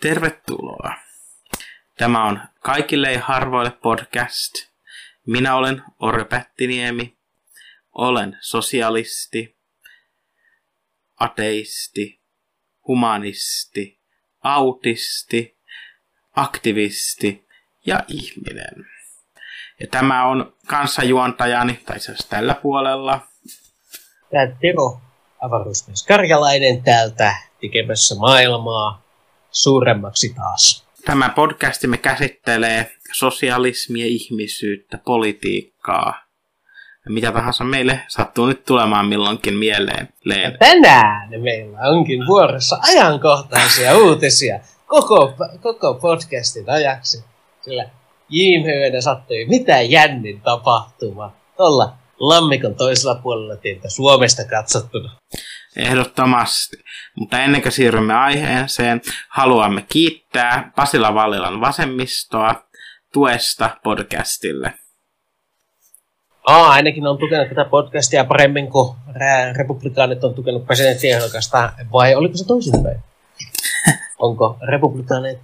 Tervetuloa. Tämä on Kaikille ja harvoille podcast. Minä olen Orre Pättiniemi. Olen sosialisti, ateisti, humanisti, autisti, aktivisti ja ihminen. Ja tämä on kanssajuontajani, tai siis tällä puolella. Tämä Tero avaruusmies Karjalainen täältä tekemässä maailmaa suuremmaksi taas. Tämä podcastimme käsittelee sosialismia, ihmisyyttä, politiikkaa mitä tahansa meille sattuu nyt tulemaan milloinkin mieleen. Ja tänään meillä onkin vuorossa ajankohtaisia uutisia koko, koko podcastin ajaksi. Sillä Jiimhöyönä sattui mitä jännin tapahtuma tuolla lammikon toisella puolella tietä Suomesta katsottuna. Ehdottomasti. Mutta ennen kuin siirrymme aiheeseen, haluamme kiittää Pasila Vallilan vasemmistoa tuesta podcastille. Aa, ainakin on tukenut tätä podcastia paremmin kuin republikaanit on tukenut presidenttiehdokasta, vai oliko se toisinpäin? Onko republikaanit,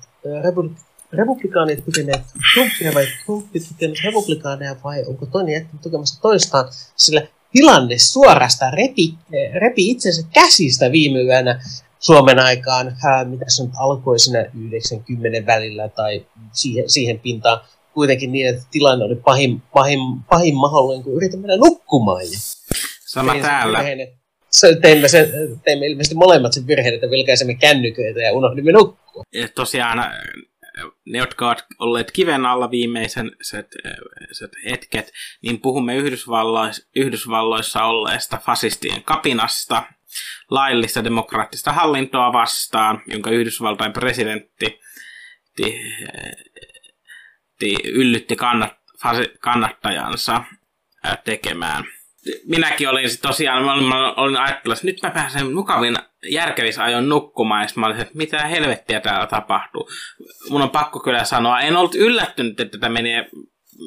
repu, republikaanit tukeneet Trumpia vai Trumpi tukenut republikaaneja vai onko toinen jättänyt tukemassa toistaan? Sillä tilanne suorastaan repi, repi itsensä käsistä viime yönä Suomen aikaan, ää, mitä se nyt alkoi siinä 90 välillä tai siihen, siihen pintaan, kuitenkin niin, että tilanne oli pahin, pahin, pahin mahdollinen, kun yritin mennä nukkumaan. Ja Sama täällä. se, teimme, se, teimme ilmeisesti molemmat sen virheen, että vilkaisemme kännyköitä ja unohdimme nukkua. Ja tosiaan ne, jotka ovat olleet kiven alla viimeisen set, set hetket, niin puhumme Yhdysvalloissa, Yhdysvalloissa olleesta fasistien kapinasta, laillista demokraattista hallintoa vastaan, jonka Yhdysvaltain presidentti yllytti kannat, kannattajansa tekemään. Minäkin olin tosiaan, olin, olin ajatellut, että nyt mä pääsen mukavin järkevissä ajon nukkumaan, ja mä olin, että mitä helvettiä täällä tapahtuu. Mun on pakko kyllä sanoa, en ollut yllättynyt, että tämä menee,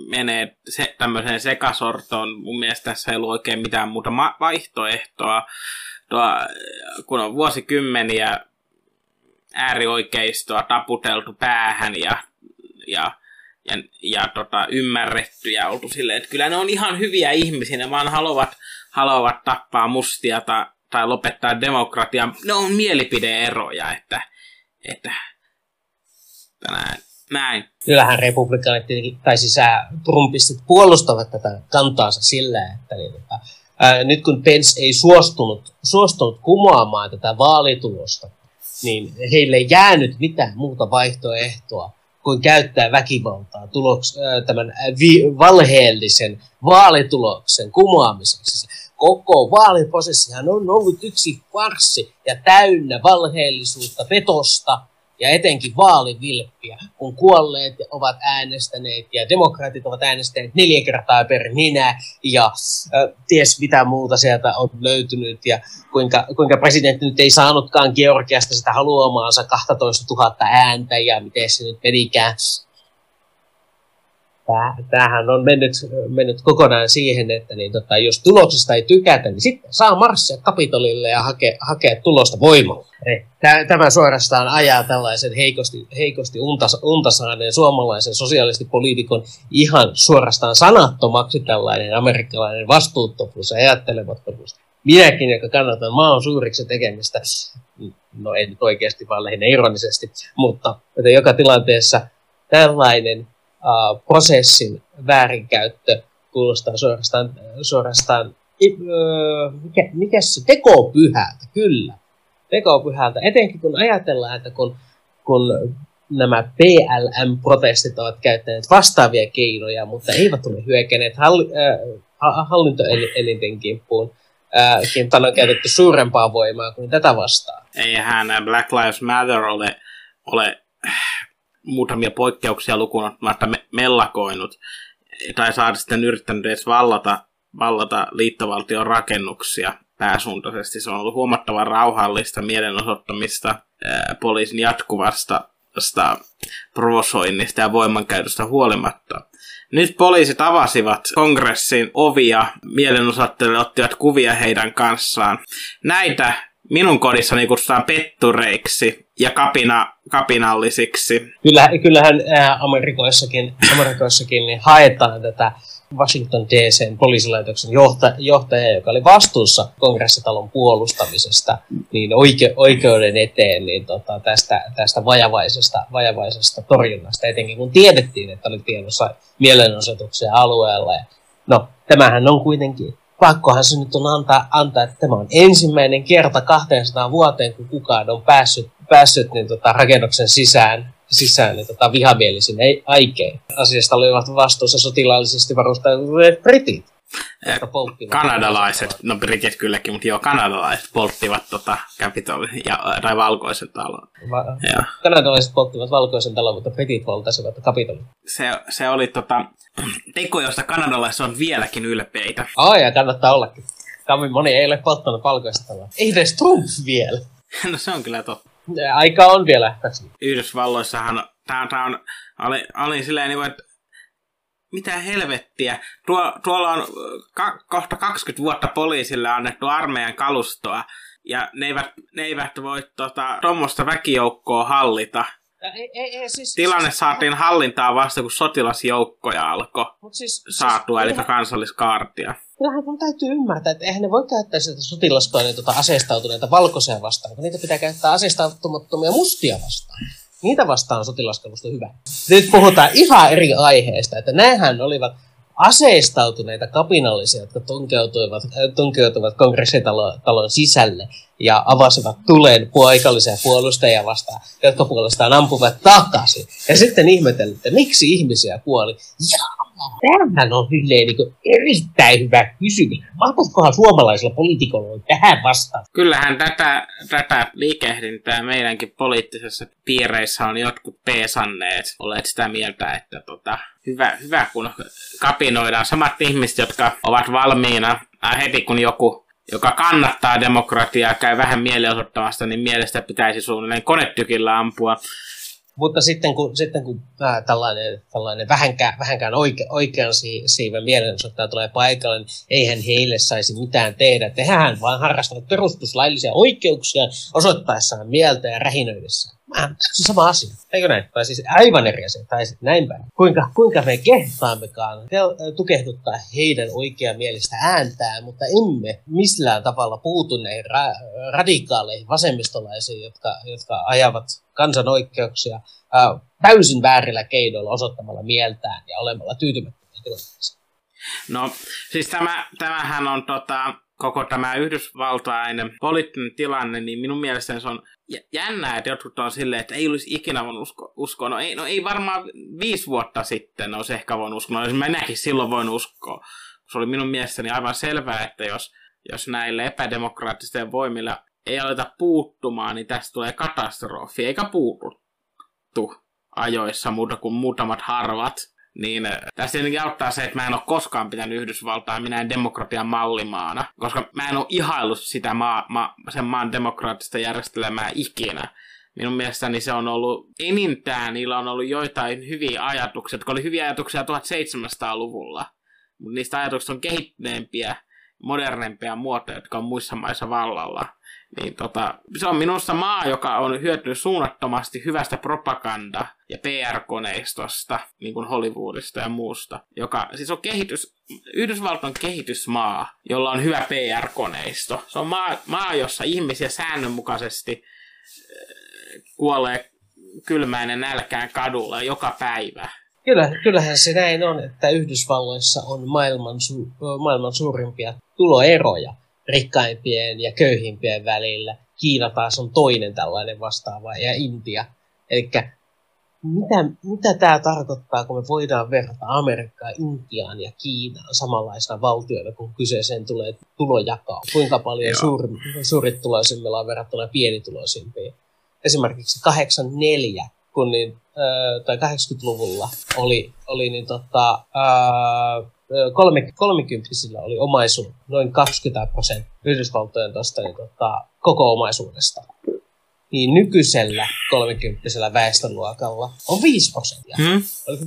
menee se, tämmöiseen sekasortoon. Mun mielestä tässä ei ollut oikein mitään muuta vaihtoehtoa. Tuo, kun on vuosikymmeniä äärioikeistoa taputeltu päähän ja, ja ja, ja tota, ymmärretty ja oltu silleen, että kyllä ne on ihan hyviä ihmisiä, ne vaan haluavat, haluavat tappaa mustia tai, tai lopettaa demokratiaa. Ne on mielipideeroja, että, että näin. näin. Kyllähän republikaanit, tai siis Trumpistit puolustavat tätä kantaansa sillä, että niin, ää, nyt kun Pence ei suostunut, suostunut kumoamaan tätä vaalitulosta, niin heille ei jäänyt mitään muuta vaihtoehtoa kuin käyttää väkivaltaa tuloks, äh, tämän vi, valheellisen vaalituloksen kumoamiseksi. Koko vaaliprosessihan on ollut yksi farsi ja täynnä valheellisuutta, petosta ja etenkin vaalivilppiä, kun kuolleet ovat äänestäneet ja demokraatit ovat äänestäneet neljä kertaa per minä ja äh, ties mitä muuta sieltä on löytynyt ja kuinka, kuinka presidentti nyt ei saanutkaan Georgiasta sitä haluamaansa 12 000 ääntä ja miten se nyt menikään tämähän on mennyt, mennyt kokonaan siihen, että niin tota, jos tuloksesta ei tykätä, niin sitten saa marssia kapitolille ja hakea, hakea tulosta voimalla. Tämä suorastaan ajaa tällaisen heikosti, heikosti untas, untasaaneen suomalaisen sosialistipoliitikon ihan suorastaan sanattomaksi tällainen amerikkalainen vastuuttomuus ja ajattelemattomuus. Minäkin, joka kannatan maan suuriksi tekemistä, no en nyt oikeasti, vaan lähinnä ironisesti, mutta joka tilanteessa tällainen prosessin väärinkäyttö kuulostaa suorastaan, suorastaan mikä, mikä se, tekopyhältä, kyllä. Tekopyhältä, etenkin kun ajatellaan, että kun, kun nämä PLM-protestit ovat käyttäneet vastaavia keinoja, mutta eivät ole hyökänneet halli, äh, hallintoelinten kimppuun, äh, kimppuun on käytetty suurempaa voimaa kuin tätä vastaan. Eihän Black Lives Matter ole, ole muutamia poikkeuksia lukuun ottamatta me- mellakoinut, tai saada sitten yrittänyt edes vallata, vallata liittovaltion rakennuksia pääsuuntaisesti. Se on ollut huomattavan rauhallista mielenosoittamista ää, poliisin jatkuvasta provosoinnista ja voimankäytöstä huolimatta. Nyt poliisit avasivat kongressin ovia, mielenosoittelijat ottivat kuvia heidän kanssaan. Näitä minun kodissani kutsutaan pettureiksi, ja kapina, kapinallisiksi. Kyllä, kyllähän ää, Amerikoissakin, Amerikoissakin niin haetaan tätä Washington DCn poliisilaitoksen johta, johtaja, joka oli vastuussa kongressitalon puolustamisesta niin oike, oikeuden eteen niin tota, tästä, tästä vajavaisesta, vajavaisesta torjunnasta, etenkin kun tiedettiin, että oli tiedossa mielenosoituksia alueella. Ja, no, tämähän on kuitenkin pakkohan se nyt on antaa, antaa, että tämä on ensimmäinen kerta 200 vuoteen, kun kukaan on päässyt, päässyt niin tota, rakennuksen sisään, sisään niin tota, vihamielisin aikein. Asiasta olivat vastuussa sotilaallisesti varustautuneet britit. Kanadalaiset, no britit kylläkin, mutta joo, kanadalaiset polttivat tota Capitol ja, tai valkoisen talon. Va- kanadalaiset polttivat valkoisen talon, mutta britit poltasivat Capitolin. Se, se oli tota, teko, josta kanadalaiset on vieläkin ylpeitä. Ai, ja kannattaa ollakin. Kami moni ei ole polttanut valkoista taloa. Ei edes Trump vielä. no se on kyllä totta. Aika on vielä tässä. Yhdysvalloissahan tämä, tämä on, oli, oli silleen, niin että mitä helvettiä. Tuo, tuolla on ka, kohta 20 vuotta poliisille annettu armeijan kalustoa, ja ne eivät, ne eivät voi tuommoista tota, väkijoukkoa hallita. Ei, ei, ei, siis, Tilanne siis, saatiin hallintaa vasta, kun sotilasjoukkoja alkoi siis, saatua, siis, eli kansalliskaartia. Kyllähän kun täytyy ymmärtää, että eihän ne voi käyttää sitä sotilaskoja tuota aseistautuneita valkoisia vastaan, kun niitä pitää käyttää aseistautumattomia mustia vastaan. Niitä vastaan sotilaskalusto hyvä. Nyt puhutaan ihan eri aiheesta, että näinhän olivat aseistautuneita kapinallisia, jotka tunkeutuivat, tunkeutuivat kongressitalon sisälle ja avasivat tuleen paikallisia puolustajia vastaan, jotka puolestaan ampuvat takaisin. Ja sitten ihmetellään, että miksi ihmisiä kuoli. Ja Tämähän on silleen niin erittäin hyvä kysymys. Mahtaisikohan suomalaisilla poliitikoilla on tähän vastaan? Kyllähän tätä, tätä liikehdintää meidänkin poliittisessa piireissä on jotkut peesanneet. Olet sitä mieltä, että tota, hyvä, hyvä kun kapinoidaan samat ihmiset, jotka ovat valmiina äh, heti kun joku joka kannattaa demokratiaa, käy vähän mielenosoittamasta, niin mielestä pitäisi suunnilleen konetykillä ampua. Mutta sitten kun, sitten kun äh, tällainen, tällainen vähänkään, vähänkään oike, oikean si, siiven mielenosoittaja tulee paikalle, niin eihän heille saisi mitään tehdä. Tehän vaan harrastavat perustuslaillisia oikeuksia osoittaessaan mieltä ja rähinöidessään. Se sama asia, eikö näin? Tai siis aivan eri asia, tai sitten näin päin. Kuinka, kuinka me kehtaammekaan tukehduttaa heidän oikeamielistä ääntään, mutta emme millään tavalla puutu näihin ra- radikaaleihin vasemmistolaisiin, jotka, jotka ajavat kansan oikeuksia ää, täysin väärillä keinoilla osoittamalla mieltään ja olemalla tyytymättömiä tilanteeseen. No, siis tämä, tämähän on tota, koko tämä Yhdysvaltain poliittinen tilanne, niin minun mielestäni se on jännää, että jotkut on silleen, että ei olisi ikinä voinut usko, uskoa. No ei, no ei varmaan viisi vuotta sitten olisi ehkä voinut uskoa. No, minäkin silloin voin uskoa. Se oli minun mielestäni aivan selvää, että jos, jos näille epädemokraattisten voimille ei aleta puuttumaan, niin tästä tulee katastrofi, eikä puututtu ajoissa muuta kuin muutamat harvat. Niin äh, tässä tietenkin auttaa se, että mä en ole koskaan pitänyt Yhdysvaltaa minä demokratian mallimaana, koska mä en ole ihaillut sitä maa, ma, sen maan demokraattista järjestelmää ikinä. Minun mielestäni se on ollut enintään, niillä on ollut joitain hyviä ajatuksia, jotka oli hyviä ajatuksia 1700-luvulla, mutta niistä ajatuksista on kehittyneempiä, modernempia muotoja, jotka on muissa maissa vallalla. Niin tota, se on minusta maa, joka on hyötynyt suunnattomasti hyvästä propaganda- ja PR-koneistosta, niin kuin Hollywoodista ja muusta. Joka siis on kehitys, Yhdysvallat on kehitysmaa, jolla on hyvä PR-koneisto. Se on maa, maa jossa ihmisiä säännönmukaisesti äh, kuolee kylmään ja nälkään kadulla joka päivä. Kyllä, kyllähän se näin on, että Yhdysvalloissa on maailman, su- maailman suurimpia tuloeroja rikkaimpien ja köyhimpien välillä. Kiina taas on toinen tällainen vastaava ja Intia. Eli mitä, mitä tämä tarkoittaa, kun me voidaan verrata Amerikkaa, Intiaan ja Kiinaan samanlaisena valtioina, kun kyseeseen tulee tulojakaa? Kuinka paljon suuri, suurit tuloisimmilla on verrattuna pienituloisimpiin? Esimerkiksi 84, kun niin, tai 80-luvulla oli, oli niin tota, ää, kolme, kolmikymppisillä oli omaisuus noin 20 prosenttia Yhdysvaltojen tosta, niin tota, koko omaisuudesta. Niin nykyisellä 30 väestöluokalla on 5 prosenttia. Hmm? Oliko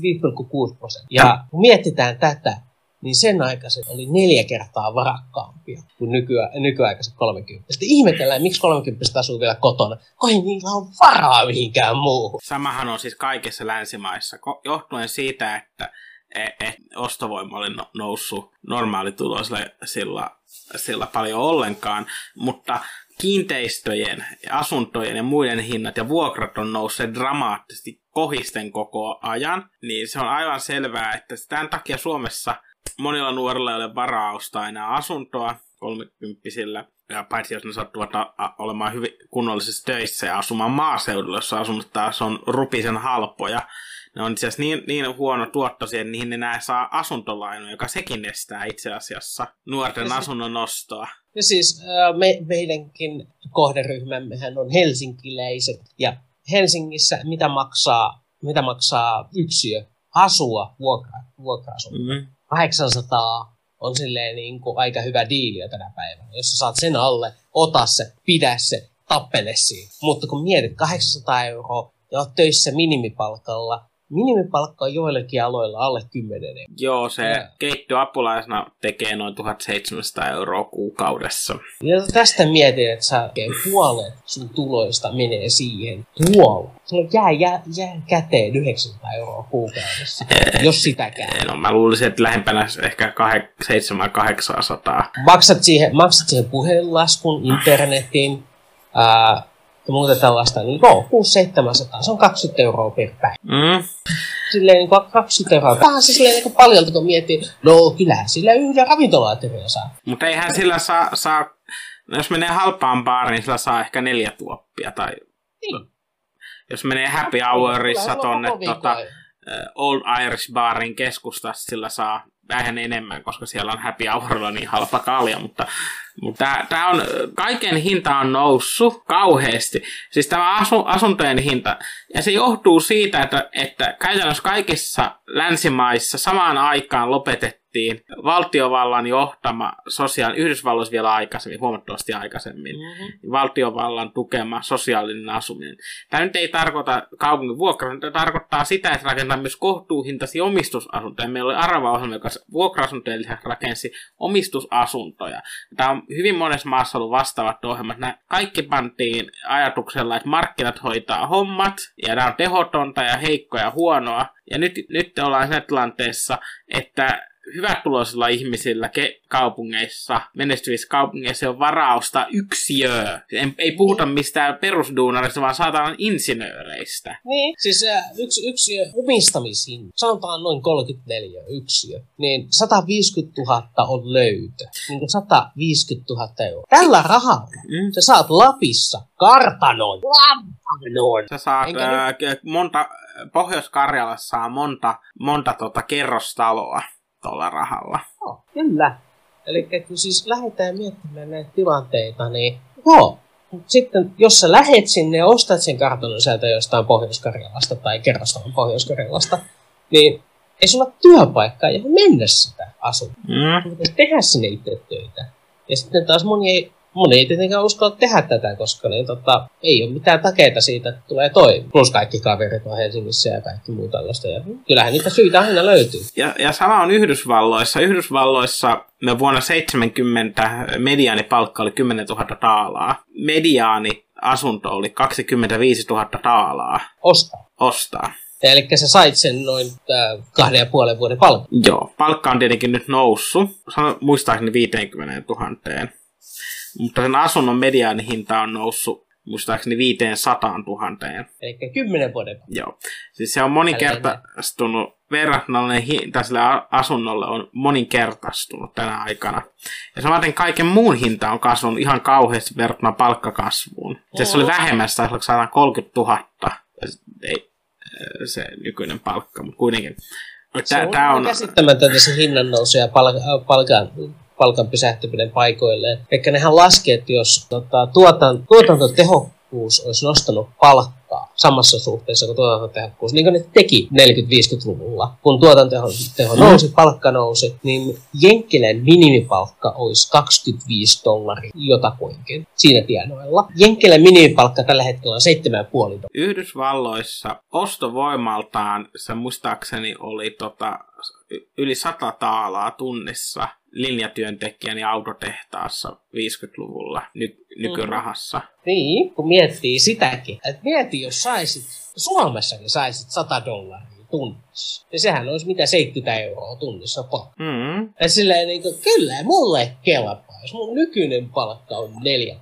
5,6 prosenttia? Ja kun mietitään tätä, niin sen aikaiset oli neljä kertaa varakkaampia kuin nykyä, nykyaikaiset 30. Sitten ihmetellään, miksi 30 asuu vielä kotona, ei niillä on varaa mihinkään muuhun. Samahan on siis kaikissa länsimaissa, johtuen siitä, että e, e, ostovoima oli no, noussut normaalituloisille sillä, sillä paljon ollenkaan, mutta kiinteistöjen, asuntojen ja muiden hinnat ja vuokrat on nousseet dramaattisesti kohisten koko ajan, niin se on aivan selvää, että tämän takia Suomessa monilla nuorilla ei ole varaa ostaa enää asuntoa kolmekymppisillä, ja paitsi jos ne sattuvat olemaan hyvin kunnollisissa töissä ja asumaan maaseudulla, jossa asunnot taas on rupisen halpoja, ne on itse asiassa niin, niin huono tuotto siihen, niihin ne näe saa asuntolainu, joka sekin estää itse asiassa nuorten ja asunnon ostoa. Ja siis me, meidänkin kohderyhmämmehän on helsinkiläiset, ja Helsingissä mitä maksaa, mitä maksaa yksiö asua vuokra, vuokra mm-hmm. 800 on silleen niin kuin aika hyvä diili tänä päivänä. Jos sä saat sen alle, ota se, pidä se, tappele siinä. Mutta kun mietit 800 euroa ja oot töissä minimipalkalla, minimipalkka on joillakin aloilla alle 10 euroa. Joo, se ja. keittiöapulaisena tekee noin 1700 euroa kuukaudessa. Ja tästä mietin, että sä puolet sun tuloista menee siihen. Puolet. Sulla jää, jää, jää käteen 900 euroa kuukaudessa, jos sitäkään. No mä luulisin, että lähempänä ehkä 700-800. Maksat siihen, maksat siihen puhelinlaskun, internetin, ää, ja muuta tällaista, niin joo, 6-700, se on 20 euroa per päivä. Mm. Silleen niin kuin 20 euroa. Vähän se silleen niin paljon, kun miettii, no kyllähän sillä yhden ravintolaateria saa. Mutta eihän sillä saa, saa, jos menee halpaan baariin, niin sillä saa ehkä neljä tuoppia. Tai, niin. Jos menee happy hourissa tonne tota, Old Irish Barin keskustassa, sillä saa vähän enemmän, koska siellä on happy hourilla niin halpa kalja, mutta, mutta tämä on, kaiken hinta on noussut kauheasti. Siis tämä asu, asuntojen hinta, ja se johtuu siitä, että, että käytännössä kaikissa länsimaissa samaan aikaan lopetettiin tehtiin valtiovallan johtama sosiaali, Yhdysvalloissa vielä aikaisemmin, huomattavasti aikaisemmin, mm-hmm. valtiovallan tukema sosiaalinen asuminen. Tämä nyt ei tarkoita kaupungin vuokra, tämä tarkoittaa sitä, että rakentaa myös kohtuuhintaisia omistusasuntoja. Meillä oli Arava-ohjelma, joka vuokra-asuntojen lisäksi rakensi omistusasuntoja. Tämä on hyvin monessa maassa ollut vastaavat ohjelmat. Nämä kaikki pantiin ajatuksella, että markkinat hoitaa hommat, ja nämä on tehotonta ja heikkoa ja huonoa. Ja nyt, nyt ollaan siinä tilanteessa, että hyvätuloisilla ihmisillä ke- kaupungeissa, menestyvissä kaupungeissa on varausta yksiöä. Ei puhuta mistään perusduunarista, vaan saadaan insinööreistä. Niin, siis äh, yksi yksiö omistamishin, sanotaan noin 34 yksiö, niin 150 000 on löytö. Niin 150 000 euroa. Tällä rahalla mm. sä saat Lapissa kartanon. Kartanon. Sä saat äh, monta, Pohjois-Karjalassa saa monta, monta tota kerrostaloa tuolla rahalla. Joo, kyllä. Eli kun siis lähdetään miettimään näitä tilanteita, niin joo, sitten jos sä lähet sinne ja ostat sen kartonon sieltä jostain Pohjois-Karjalasta tai kerrostalon Pohjois-Karjalasta, niin ei sulla ole työpaikkaa, johon mennä sitä asuntoa. Mm. tehdä sinne itse töitä. Ja sitten taas moni ei moni ei tietenkään uskalla tehdä tätä, koska niin, tota, ei ole mitään takeita siitä, että tulee toimi. Plus kaikki kaverit on Helsingissä ja kaikki muu tällaista. Ja kyllähän niitä syitä aina löytyy. Ja, ja sama on Yhdysvalloissa. Yhdysvalloissa me vuonna 70 mediaanipalkka oli 10 000 taalaa. Mediaani asunto oli 25 000 taalaa. Ostaa. Ostaa. Eli sä sait sen noin äh, kahden ja puolen vuoden palkka. Joo, palkka on tietenkin nyt noussut. Muistaakseni 50 000 mutta sen asunnon mediaanihinta on noussut muistaakseni 500 000. Eli 10 vuoden. Joo. Siis se on moninkertaistunut, verrannollinen hinta sille asunnolle on moninkertaistunut tänä aikana. Ja samaten kaiken muun hinta on kasvanut ihan kauheasti verrattuna palkkakasvuun. Se, se oli vähemmän, se 130 000. Ei, se nykyinen palkka, mutta kuitenkin. Se on, on käsittämätöntä se hinnan nousu ja palkan palkan pysähtyminen paikoilleen. Eli nehän laski, että jos tota, tuotan, tuotantotehokkuus olisi nostanut palkkaa samassa suhteessa kuin tuotantotehokkuus, niin kuin ne teki 40-50-luvulla, kun tuotantoteho teho nousi, palkka nousi, niin Jenkkilän minimipalkka olisi 25 dollaria jotakuinkin siinä tienoilla. Jenkkilän minimipalkka tällä hetkellä on 7,5 Yhdysvalloissa ostovoimaltaan se muistaakseni oli tota yli 100 taalaa tunnissa linjatyöntekijän ja autotehtaassa 50-luvulla ny- nykyrahassa. Niin, kun miettii sitäkin. Että mieti, jos saisit, Suomessakin saisit 100 dollaria tunnissa. Ja sehän olisi mitä 70 euroa tunnissa palkka. Mm. Ja silleen niin kuin, kyllä mulle kelpaa, jos mun nykyinen palkka on neljä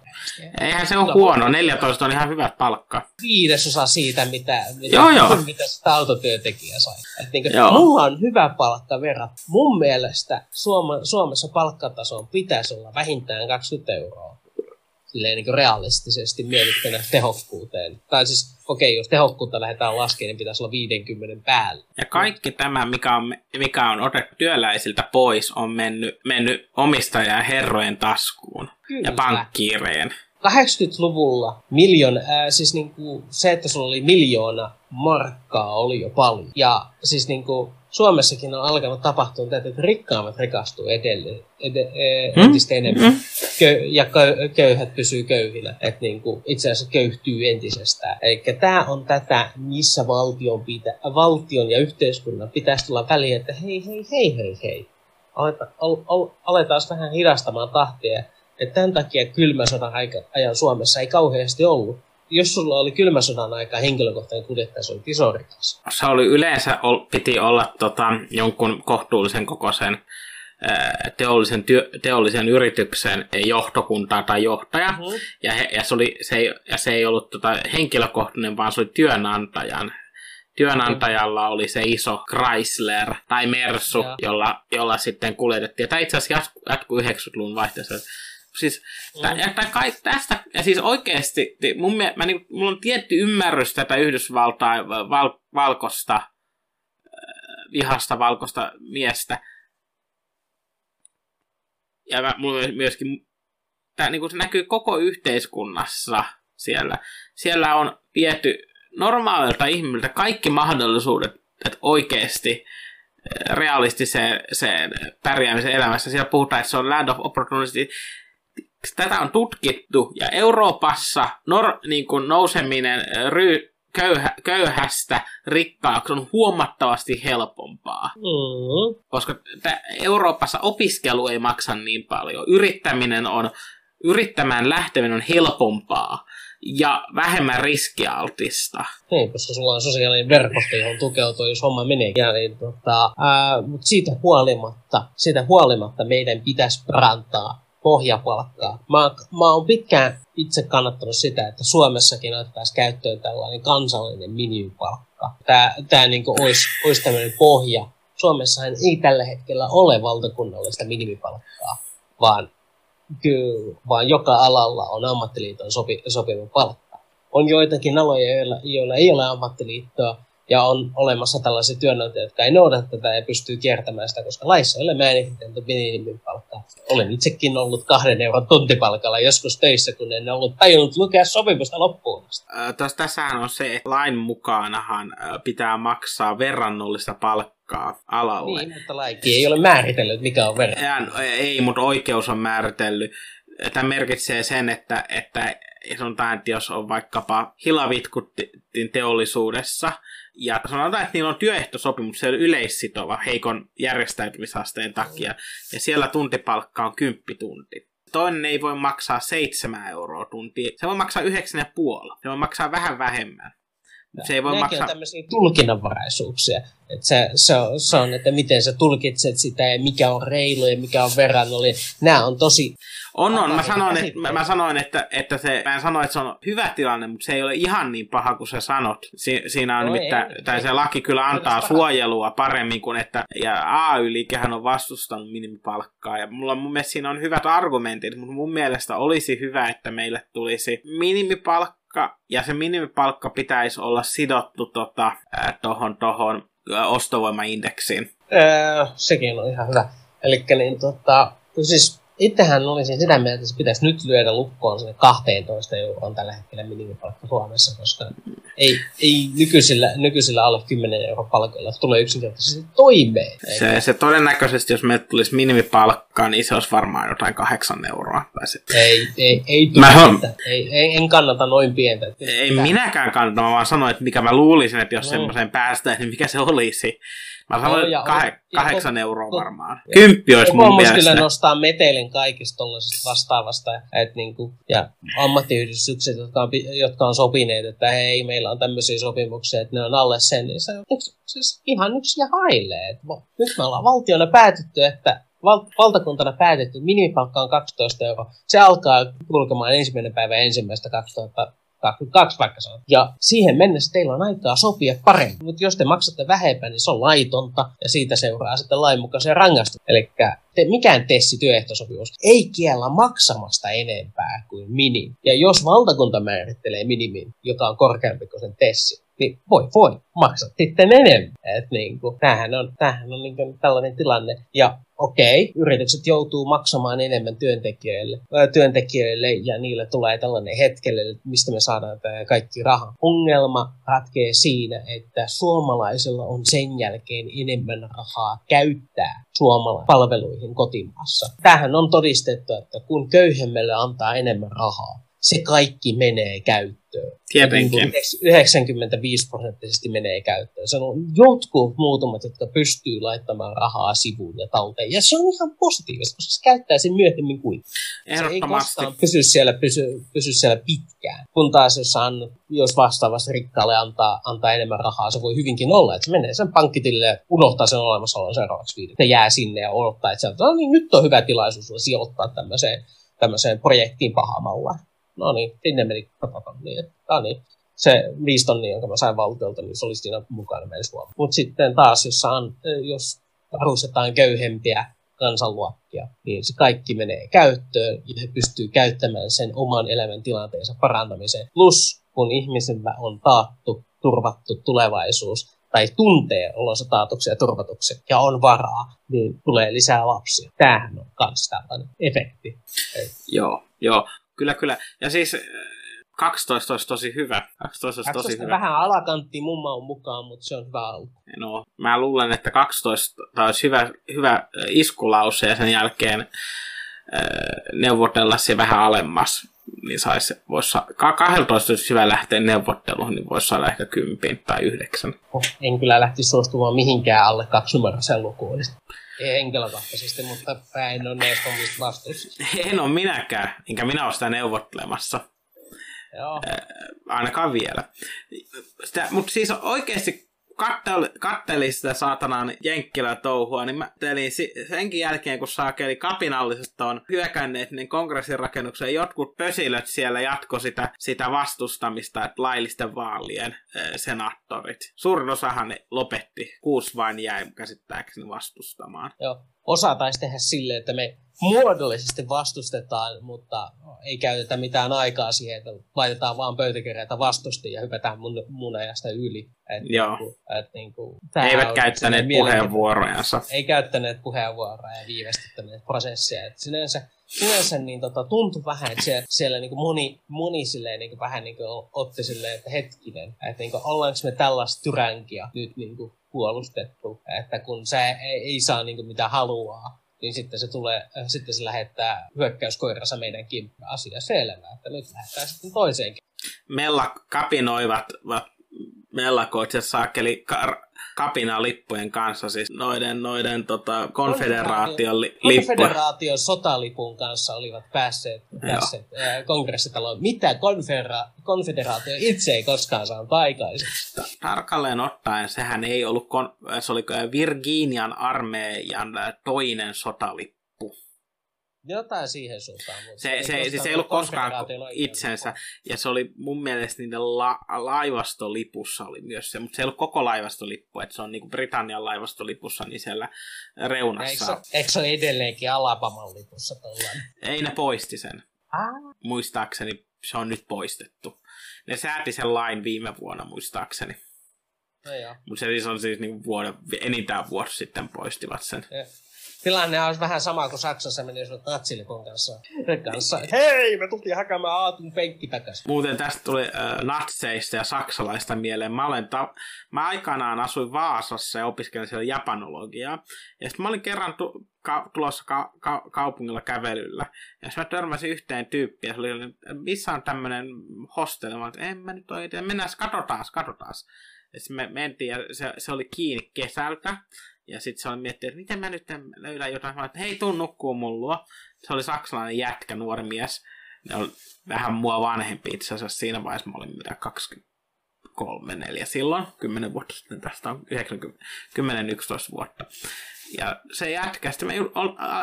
Eihän se ole huono, 14 on ihan hyvät palkka. Viidesosa siitä, mitä, mitä, Joo, joo. mitä sitä autotyöntekijä sai. Et niin kuin, Joo. mulla on hyvä palkka verran. Mun mielestä Suoma, Suomessa palkkatason pitäisi olla vähintään 20 euroa. Silleen niin realistisesti mietittynä tehokkuuteen. Tai siis, okei, jos tehokkuutta lähdetään laskemaan, niin pitäisi olla 50 päälle. Ja kaikki tämä, mikä on, mikä on otettu työläisiltä pois, on mennyt, mennyt omistajan ja herrojen taskuun Kyllä. ja pankkiireen. 80-luvulla miljoon, ää, siis niinku, se, että sulla oli miljoona markkaa oli jo paljon. Ja siis niinku, Suomessakin on alkanut tapahtua tätä, että rikkaammat rikastuu edelleen, ed, e, Hmm? entistä enemmän. Mm. Kö, ja kö, köyhät pysyy köyhinä. Että niinku, itse asiassa köyhtyy entisestään. Eli tämä on tätä, missä valtion, pitä, valtion ja yhteiskunnan pitäisi tulla väliin, että hei, hei, hei, hei, hei. Aleta, al, al, aletaan vähän hidastamaan tahtia. Että tämän takia kylmän sodan ajan Suomessa ei kauheasti ollut. Jos sulla oli kylmän sodan aika henkilökohtainen kuljettaja, se oli iso rikas. Se oli yleensä, piti olla tota, jonkun kohtuullisen kokoisen teollisen, työ, teollisen yrityksen johtokuntaa tai johtaja. Mhm. Ja, he, ja, se oli, se ei, ja se ei ollut tota, henkilökohtainen, vaan se oli työnantajan. Työnantajalla oli se iso Chrysler tai Mersu, jolla, jolla sitten kuljetettiin. Tämä itse asiassa jatku- jatkuu 90-luvun vaihteessa. Siis, tä, ja tä, kai, tästä, ja siis oikeasti, ti- mun, mä, niin, mulla on tietty ymmärrys tätä Yhdysvaltain val, valkosta, äh, vihasta valkoista miestä. Ja mä, mulla on myöskin tää, niin kuin se näkyy koko yhteiskunnassa siellä. Siellä on viety normaalilta ihmiltä kaikki mahdollisuudet, että oikeasti eh, realistiseen sen pärjäämisen elämässä. Siellä puhutaan, että se on land of opportunity. Tätä on tutkittu ja Euroopassa nor, niin kuin nouseminen ry, köyhä, köyhästä rikkaaksi on huomattavasti helpompaa Mm. koska Euroopassa opiskelu ei maksa niin paljon. Yrittäminen on, yrittämään lähteminen on helpompaa ja vähemmän riskialtista. Niin, koska sulla on sosiaalinen verkosto, johon tukeutuu, jos homma menee. Ja niin, tota, ää, mutta siitä huolimatta, siitä huolimatta meidän pitäisi parantaa pohjapalkkaa. Mä, mä oon pitkään itse kannattanut sitä, että Suomessakin otettaisiin käyttöön tällainen kansallinen minimipalkka. Tää, tää niinku olisi, olisi tämmöinen pohja. Suomessahan ei tällä hetkellä ole valtakunnallista minimipalkkaa, vaan, kyllä, vaan joka alalla on ammattiliiton sopi, sopiva palkka on joitakin aloja, joilla, joilla ei ole ammattiliittoa, ja on olemassa tällaisia työnantajia, jotka ei noudata tätä ja pystyy kiertämään sitä, koska laissa ei ole määritelty minimipalkkaa. Olen itsekin ollut kahden euron tuntipalkalla joskus töissä, kun en ollut tajunnut lukea sopimusta loppuun asti. Ää, Tos, tässähän on se, että lain mukaanahan ää, pitää maksaa verrannollista palkkaa alalle. Niin, mutta laiki ei ole määritellyt, mikä on verran. Ja, ei, mutta oikeus on määritellyt. Tämä merkitsee sen, että, että sanotaan, että jos on vaikkapa hilavitkutin teollisuudessa, ja sanotaan, että niillä on työehtosopimus, se on yleissitova heikon järjestäytymisasteen takia, ja siellä tuntipalkka on kymppitunti. Toinen ei voi maksaa 7 euroa tuntia, se voi maksaa 9,5. Se voi maksaa vähän vähemmän. Se ei voi Nämäkin maksaa... on tämmöisiä tulkinnanvaraisuuksia. Että se, se, on, se on, että miten sä tulkitset sitä ja mikä on reilu ja mikä on verrannollinen. Nämä on tosi On, on. Mä sanoin, että, mä, mä sanoin, että, että se, mä en sano, että se on hyvä tilanne, mutta se ei ole ihan niin paha kuin sä sanot. Si, siinä on No nimittäin, ei, tai ei. se laki kyllä antaa suojelua paremmin kuin että, ja AY-liikehän on vastustanut minimipalkkaa, ja mulla mun mielestä siinä on hyvät argumentit, mutta mun mielestä olisi hyvä, että meille tulisi minimipalkka, ja se minimipalkka pitäisi olla sidottu tota, äh, tohon, tohon äh, ostovoimaindeksiin. Öö, sekin on ihan hyvä. Eli niin, tota, siis itsehän olisin sitä mieltä, että se pitäisi nyt lyödä lukkoon sinne 12 euroon tällä hetkellä minimipalkka Suomessa, koska ei, ei nykyisillä, nykyisillä alle 10 euron palkoilla tule yksinkertaisesti toimeen. Se, se todennäköisesti, jos meille tulisi minimipalkka, niin se olisi varmaan jotain kahdeksan euroa. Tai Ei, ei, ei, Mä tule sanon- mitään. ei, ei, en kannata noin pientä. Ei minäkään kannata, mä vaan sanoin, että mikä mä luulisin, että jos Mm. semmoiseen päästään, niin mikä se olisi. Mä sanoin, On ja kah- kahdeksan euroa varmaan. Kymppi olisi mun mielestä. kyllä nostaa metelin kaikista tuollaisesta vastaavasta. Et niinku, ja ammattiyhdistykset, jotka on, jotka on sopineet, että hei, meillä on tämmöisiä sopimuksia, että ne on alle sen, niin se on siis ihan yksi ja hailee. Nyt me ollaan valtiona päätetty, että val- valtakuntana päätetty, että minimipalkka on 12 euroa. Se alkaa kulkemaan ensimmäinen päivä ensimmäistä 2022 vaikka on. Ja siihen mennessä teillä on aikaa sopia paremmin. Mutta jos te maksatte vähempää, niin se on laitonta ja siitä seuraa sitten lainmukaisen rangaistus. Eli te, mikään tessi työehtosopimus ei kiellä maksamasta enempää kuin minim. Ja jos valtakunta määrittelee minimin, joka on korkeampi kuin sen tessi, niin voi voi, maksat sitten enemmän. Et niin kuin, tämähän on, tämähän on niin kuin tällainen tilanne. Ja okei, yritykset joutuu maksamaan enemmän työntekijöille, ää, työntekijöille ja niille tulee tällainen hetkelle, mistä me saadaan tämä kaikki raha. Ongelma ratkee siinä, että suomalaisilla on sen jälkeen enemmän rahaa käyttää suomalaisiin palveluihin kotimaassa. Tämähän on todistettu, että kun köyhemmälle antaa enemmän rahaa, se kaikki menee käyttöön. Tietenkin. Niin kuin 95 prosenttisesti menee käyttöön. Se on jotkut muutamat, jotka pystyy laittamaan rahaa sivuun ja talteen. Ja se on ihan positiivista, koska se käyttää sen myöhemmin kuin. Se ei koskaan pysy siellä, pysy, pysy siellä pitkään. Kun taas jos, an, jos vastaavasti rikkaalle antaa, antaa enemmän rahaa, se voi hyvinkin olla, että se menee sen pankkitille ja unohtaa sen olemassaolon seuraavaksi viiden. Se jää sinne ja odottaa, että sieltä, no niin, nyt on hyvä tilaisuus sijoittaa tämmöiseen, tämmöiseen projektiin pahamalla. No niin, sinne meni sata tonnia. No niin, se viisi tonnia, jonka mä sain valtiolta, niin se olisi siinä mukana meidän Suomessa. Mutta sitten taas, jos, saan, jos varustetaan köyhempiä kansanluokkia, niin se kaikki menee käyttöön ja he pystyy käyttämään sen oman elämäntilanteensa parantamiseen. Plus, kun ihmisillä on taattu, turvattu tulevaisuus, tai tuntee olonsa taatuksi ja turvatuksi ja on varaa, niin tulee lisää lapsia. Tämähän on myös tällainen efekti. Joo, joo. Kyllä, kyllä. Ja siis äh, 12 olisi tosi hyvä. 12 olisi tosi 12 hyvä. vähän alakantti mun maun mukaan, mutta se on hyvä alku. No, mä luulen, että 12 olisi hyvä, hyvä äh, iskulause ja sen jälkeen äh, neuvotella se vähän alemmas. Niin sais, vois, saa- ka- 12 olisi hyvä lähteä neuvotteluun, niin voisi saada ehkä 10 tai 9. Oh, en kyllä lähti suostumaan mihinkään alle kaksinumeroiseen lukuun. Ei henkilökohtaisesti, mutta mä en ole näistä omista vastuussa. En ole minäkään, enkä minä ole sitä neuvottelemassa. Joo. ainakaan vielä. Sitä, mutta siis oikeasti katteli, katteli sitä saatanan jenkkilä touhua, niin mä telin senkin jälkeen, kun saakeli kapinalliset on hyökänneet niin kongressin rakennukseen, jotkut pösilöt siellä jatko sitä, sitä vastustamista, että laillisten vaalien äh, senaattorit. Suurin osahan ne lopetti, kuusi vain jäi käsittääkseni vastustamaan. Joo. Osa taisi tehdä silleen, että me muodollisesti vastustetaan, mutta ei käytetä mitään aikaa siihen, että laitetaan vaan pöytäkirjaita vastusti ja hypätään mun, mun ajasta yli. Et Joo. Niinku, et niinku, eivät käyttäneet puheenvuorojansa. Ei käyttäneet puheenvuoroa ja viivästyttäneet prosessia. Et sinänsä sinänsä niin tota, tuntui vähän, että siellä, siellä niin moni, moni silleen, niin vähän niin otti silleen, että hetkinen, että niin kuin, ollaanko me tällaista tyränkiä nyt niin kuin, puolustettu, että kun se ei, saa niin mitä haluaa, niin sitten se tulee, äh, sitten se lähettää hyökkäyskoiransa meidän kimppaan. Asia selvä, että nyt lähdetään sitten toiseenkin. Mella kapinoivat va- mellakoit ja saakeli kar- kapinalippujen kanssa, siis noiden, noiden tota, konfederaation li- lippuja. Konfederaation sotalipun kanssa olivat päässeet, päässeet äh, kongressitaloon. Mitä konfera- konfederaatio itse ei koskaan saanut aikaiseksi. Ta- Tarkalleen ottaen sehän ei ollut, kon- se oli Virginian armeijan toinen sotalippu. Jotain siihen suuntaan. Mutta Se, se, se, se ei ollut koskaan itsensä, ja se oli mun mielestä niiden la- laivastolipussa oli myös se, mutta se ei ollut koko laivastolippu, että se on niinku Britannian laivastolipussa, niin siellä Eikö, reunassa. se- eikö se ole edelleenkin Alabaman lipussa tuollainen? Ei ne poisti sen. Ah. Muistaakseni se on nyt poistettu. Ne sääti sen lain viime vuonna muistaakseni. No. Mutta se siis on siis niin vuoden, enintään vuosi sitten poistivat sen. Ja Tilanne olisi vähän sama kuin Saksassa menisivät natsilipun kanssa. kanssa. Hei, me tultiin hakemaan Aatun penkki takaisin. Muuten tästä tuli äh, natseista ja saksalaista mieleen. Mä, olen ta- mä aikanaan asuin Vaasassa ja opiskelin siellä japanologiaa. Ja sitten mä olin kerran tu- ka- tulossa ka- ka- kaupungilla kävelyllä. Ja sitten mä törmäsin yhteen tyyppiin ja se oli, että missä on tämmöinen hosteli. Mä olin, että en mä nyt oikein, mennään katsotaan, katsotaan. Ja sitten me mentiin ja se, se oli kiinni kesältä. Ja sitten se oli miettinyt, että miten mä nyt löydän jotain. Mä että hei, tuu nukkuu mun luo. Se oli saksalainen jätkä, nuori mies. Ne oli vähän mua vanhempi itse asiassa. Siinä vaiheessa mä olin mitä 23, 4 silloin. 10 vuotta sitten tästä on 10-11 vuotta. Ja se jätkä, sitten me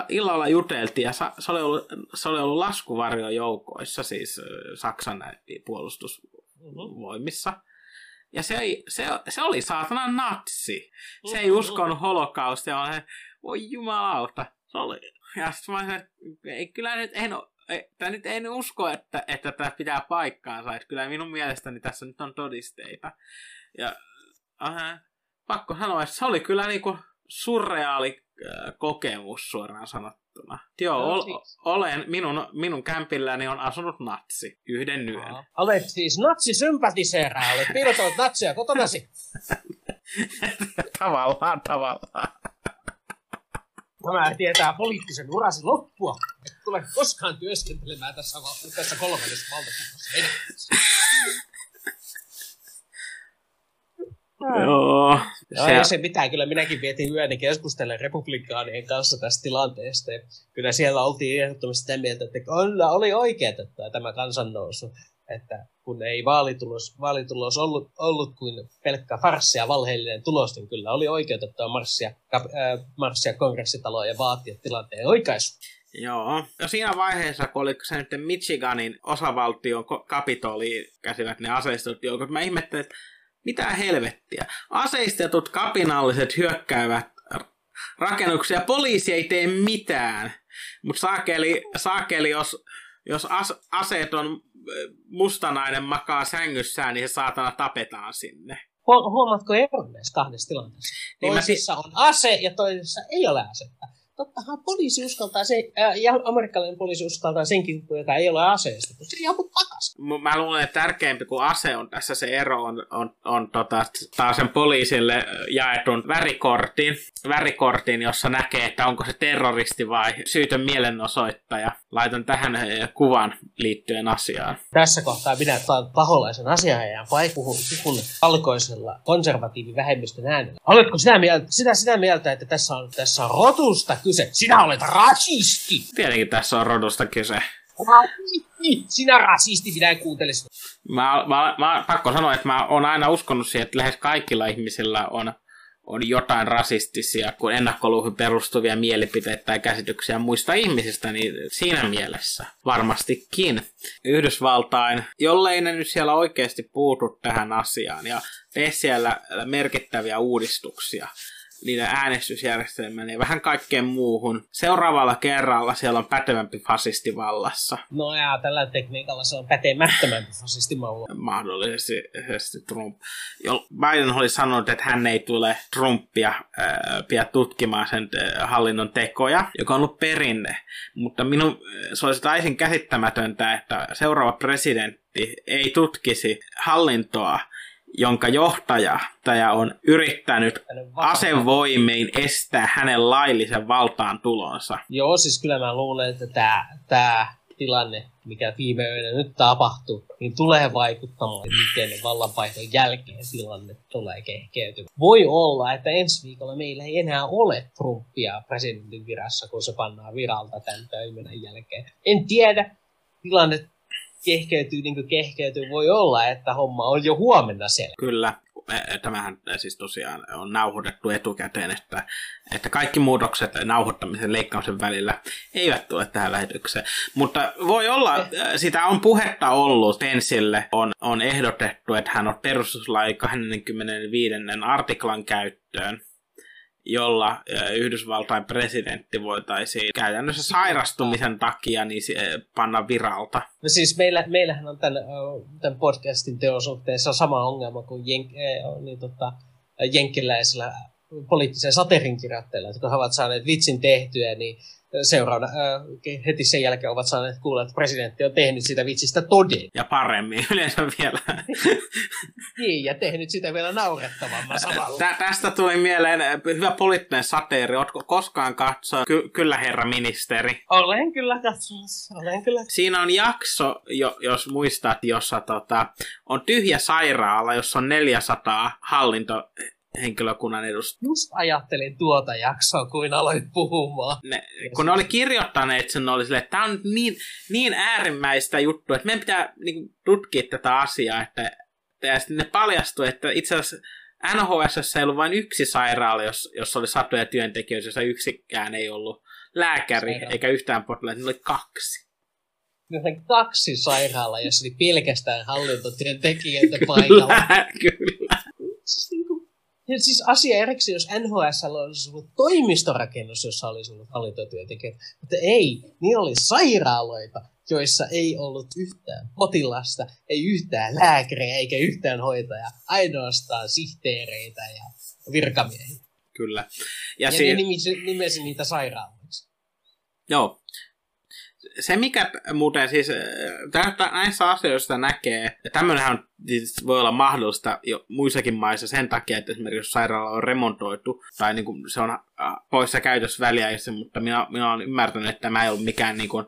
illalla juteltiin ja se oli ollut, se oli ollut laskuvarjojoukoissa, siis Saksan puolustusvoimissa. Ja se, ei, se, se oli saatana natsi. Se ei uskonut holokaustia, vaan voi jumalauta. Se oli. Ja sitten mä sanoin, ei kyllä nyt en, tämä nyt en usko, että, että tämä pitää paikkaansa. Että kyllä minun mielestäni tässä nyt on todisteita. Ja äh, pakko sanoa, että se oli kyllä niinku surreaali äh, kokemus suoraan sanottuna. Joo, no, ol, siis. olen, minun, minun kämpilläni on asunut natsi yhden yön. Olet siis natsisympatiseera, olet piilotellut natsia kotonasi. tavallaan, tavallaan. Tämä tietää poliittisen urasi loppua. Et tule koskaan työskentelemään tässä, tässä kolmannessa valtakunnassa. Joo. Joo, se... se pitää. Kyllä minäkin vietin yöni keskustellen republikaanien kanssa tästä tilanteesta. Ja kyllä siellä oltiin ehdottomasti sitä mieltä, että kyllä oli oikein että tämä kansannousu. Että kun ei vaalitulos, vaalitulos ollut, ollut kuin pelkkä farssi ja valheellinen tulos, niin kyllä oli oikeutettua marssia, kap, äh, marssia kongressitaloon ja vaatia tilanteen oikaisu. Joo. Ja siinä vaiheessa, kun oli se nyt Michiganin osavaltion kapitoli käsivät ne aseistut joukot, mä ihmettelin, että mitä helvettiä? Aseistetut kapinalliset hyökkäävät rakennuksia. Poliisi ei tee mitään. Mutta saakeli, saakeli, jos, jos as, aseeton mustanainen makaa sängyssään, niin se saatana tapetaan sinne. Huomaatko eron näissä kahdessa tilanteessa? Toisessa on ase ja toisessa ei ole asetta tottahan poliisi uskaltaa se, äh, ja amerikkalainen poliisi uskaltaa senkin, joka ei ole aseestettu. Se joku takaisin. Mä luulen, että tärkeämpi kuin ase on tässä se ero on, on, on tota, taas sen poliisille jaetun värikortin, värikortin, jossa näkee, että onko se terroristi vai syytön mielenosoittaja. Laitan tähän eh, kuvan liittyen asiaan. Tässä kohtaa minä paholaisen asianajan vai puhun, puhun valkoisella konservatiivivähemmistön äänellä. Oletko sitä mieltä, sitä, sitä mieltä, että tässä on, tässä on rotusta kyse. Sinä olet rasisti. Tietenkin tässä on rodusta kyse. Sinä rasisti, minä en kuuntele sinua. Mä, mä, mä, pakko sanoa, että mä oon aina uskonut siihen, että lähes kaikilla ihmisillä on, on jotain rasistisia, kun ennakkoluuhun perustuvia mielipiteitä tai käsityksiä muista ihmisistä, niin siinä mielessä varmastikin. Yhdysvaltain, jollei ne nyt siellä oikeasti puutu tähän asiaan ja tee siellä merkittäviä uudistuksia, niiden äänestysjärjestelmään ja vähän kaikkeen muuhun. Seuraavalla kerralla siellä on pätevämpi fasisti vallassa. No ja tällä tekniikalla se on pätemättömämpi fasisti. Mahdollisesti Trump. Biden oli sanonut, että hän ei tule Trumpia äh, pidä tutkimaan sen hallinnon tekoja, joka on ollut perinne. Mutta minun, se olisi täysin käsittämätöntä, että seuraava presidentti ei tutkisi hallintoa jonka johtaja tämä on yrittänyt asevoimein estää hänen laillisen valtaan tulonsa. Joo, siis kyllä mä luulen, että tämä, tämä tilanne, mikä viime yönä nyt tapahtuu, niin tulee vaikuttamaan, miten vallanvaihdon jälkeen tilanne tulee kehkeytymään. Voi olla, että ensi viikolla meillä ei enää ole Trumpia presidentin virassa, kun se pannaan viralta tämän toiminnan jälkeen. En tiedä, tilanne kehkeytyy niin kuin kehkeytyy, voi olla, että homma on jo huomenna siellä. Kyllä, tämähän siis tosiaan on nauhoitettu etukäteen, että, että kaikki muutokset nauhoittamisen leikkauksen välillä eivät tule tähän lähetykseen. Mutta voi olla, eh. sitä on puhetta ollut Pensille, on, on ehdotettu, että hän on perustuslain 25. artiklan käyttöön jolla Yhdysvaltain presidentti voitaisiin käytännössä sairastumisen takia niin panna viralta. No siis meillä, meillähän on tämän, tämän podcastin teon suhteessa sama ongelma kuin jen, niin tota, jenkkiläisillä poliittisen saterin kirjoittajilla, että kun he ovat saaneet vitsin tehtyä, niin seuraavana äh, heti sen jälkeen ovat saaneet kuulla, että presidentti on tehnyt sitä vitsistä toden. Ja paremmin yleensä vielä. niin, ja tehnyt sitä vielä naurettavamman samalla. Tä, tästä tuli mieleen hyvä poliittinen sateeri. Oletko koskaan katsoa Ky- Kyllä herra ministeri? Olen kyllä katsomassa, olen kyllä. Siinä on jakso, jo, jos muistat, jossa tota, on tyhjä sairaala, jossa on 400 hallinto henkilökunnan edustajia. Just ajattelin tuota jaksoa, kuin aloin puhumaan. Ne, kun ne oli kirjoittaneet sen, ne oli silleen, että tämä on niin, niin äärimmäistä juttu, että meidän pitää niin, tutkia tätä asiaa, että ja sitten ne paljastui, että itse asiassa NHS ei ollut vain yksi sairaala, jos, jos oli satoja työntekijöitä, jossa yksikään ei ollut lääkäri Sairaala. eikä yhtään potilaita, niillä oli kaksi. Ne oli kaksi sairaalaa, jossa oli pelkästään hallintotyöntekijöitä paikalla. Kyllä. Niin ja siis asia erikseen, jos NHS olisi ollut toimistorakennus, jossa olisi ollut hallintotyöntekijöitä. Mutta ei, niin oli sairaaloita, joissa ei ollut yhtään potilasta, ei yhtään lääkäriä eikä yhtään hoitajaa, ainoastaan sihteereitä ja virkamiehiä. Kyllä. Ja, ja si- ne nimesi, nimesi niitä sairaaloiksi. Joo. Se mikä muuten siis, äh, näissä asioissa näkee, ja tämmöinenhän siis voi olla mahdollista jo muissakin maissa sen takia, että esimerkiksi sairaala on remontoitu, tai niin kuin se on äh, poissa käytössä väliaikaisesti, mutta minä, minä olen ymmärtänyt, että tämä ei ollut mikään niin kuin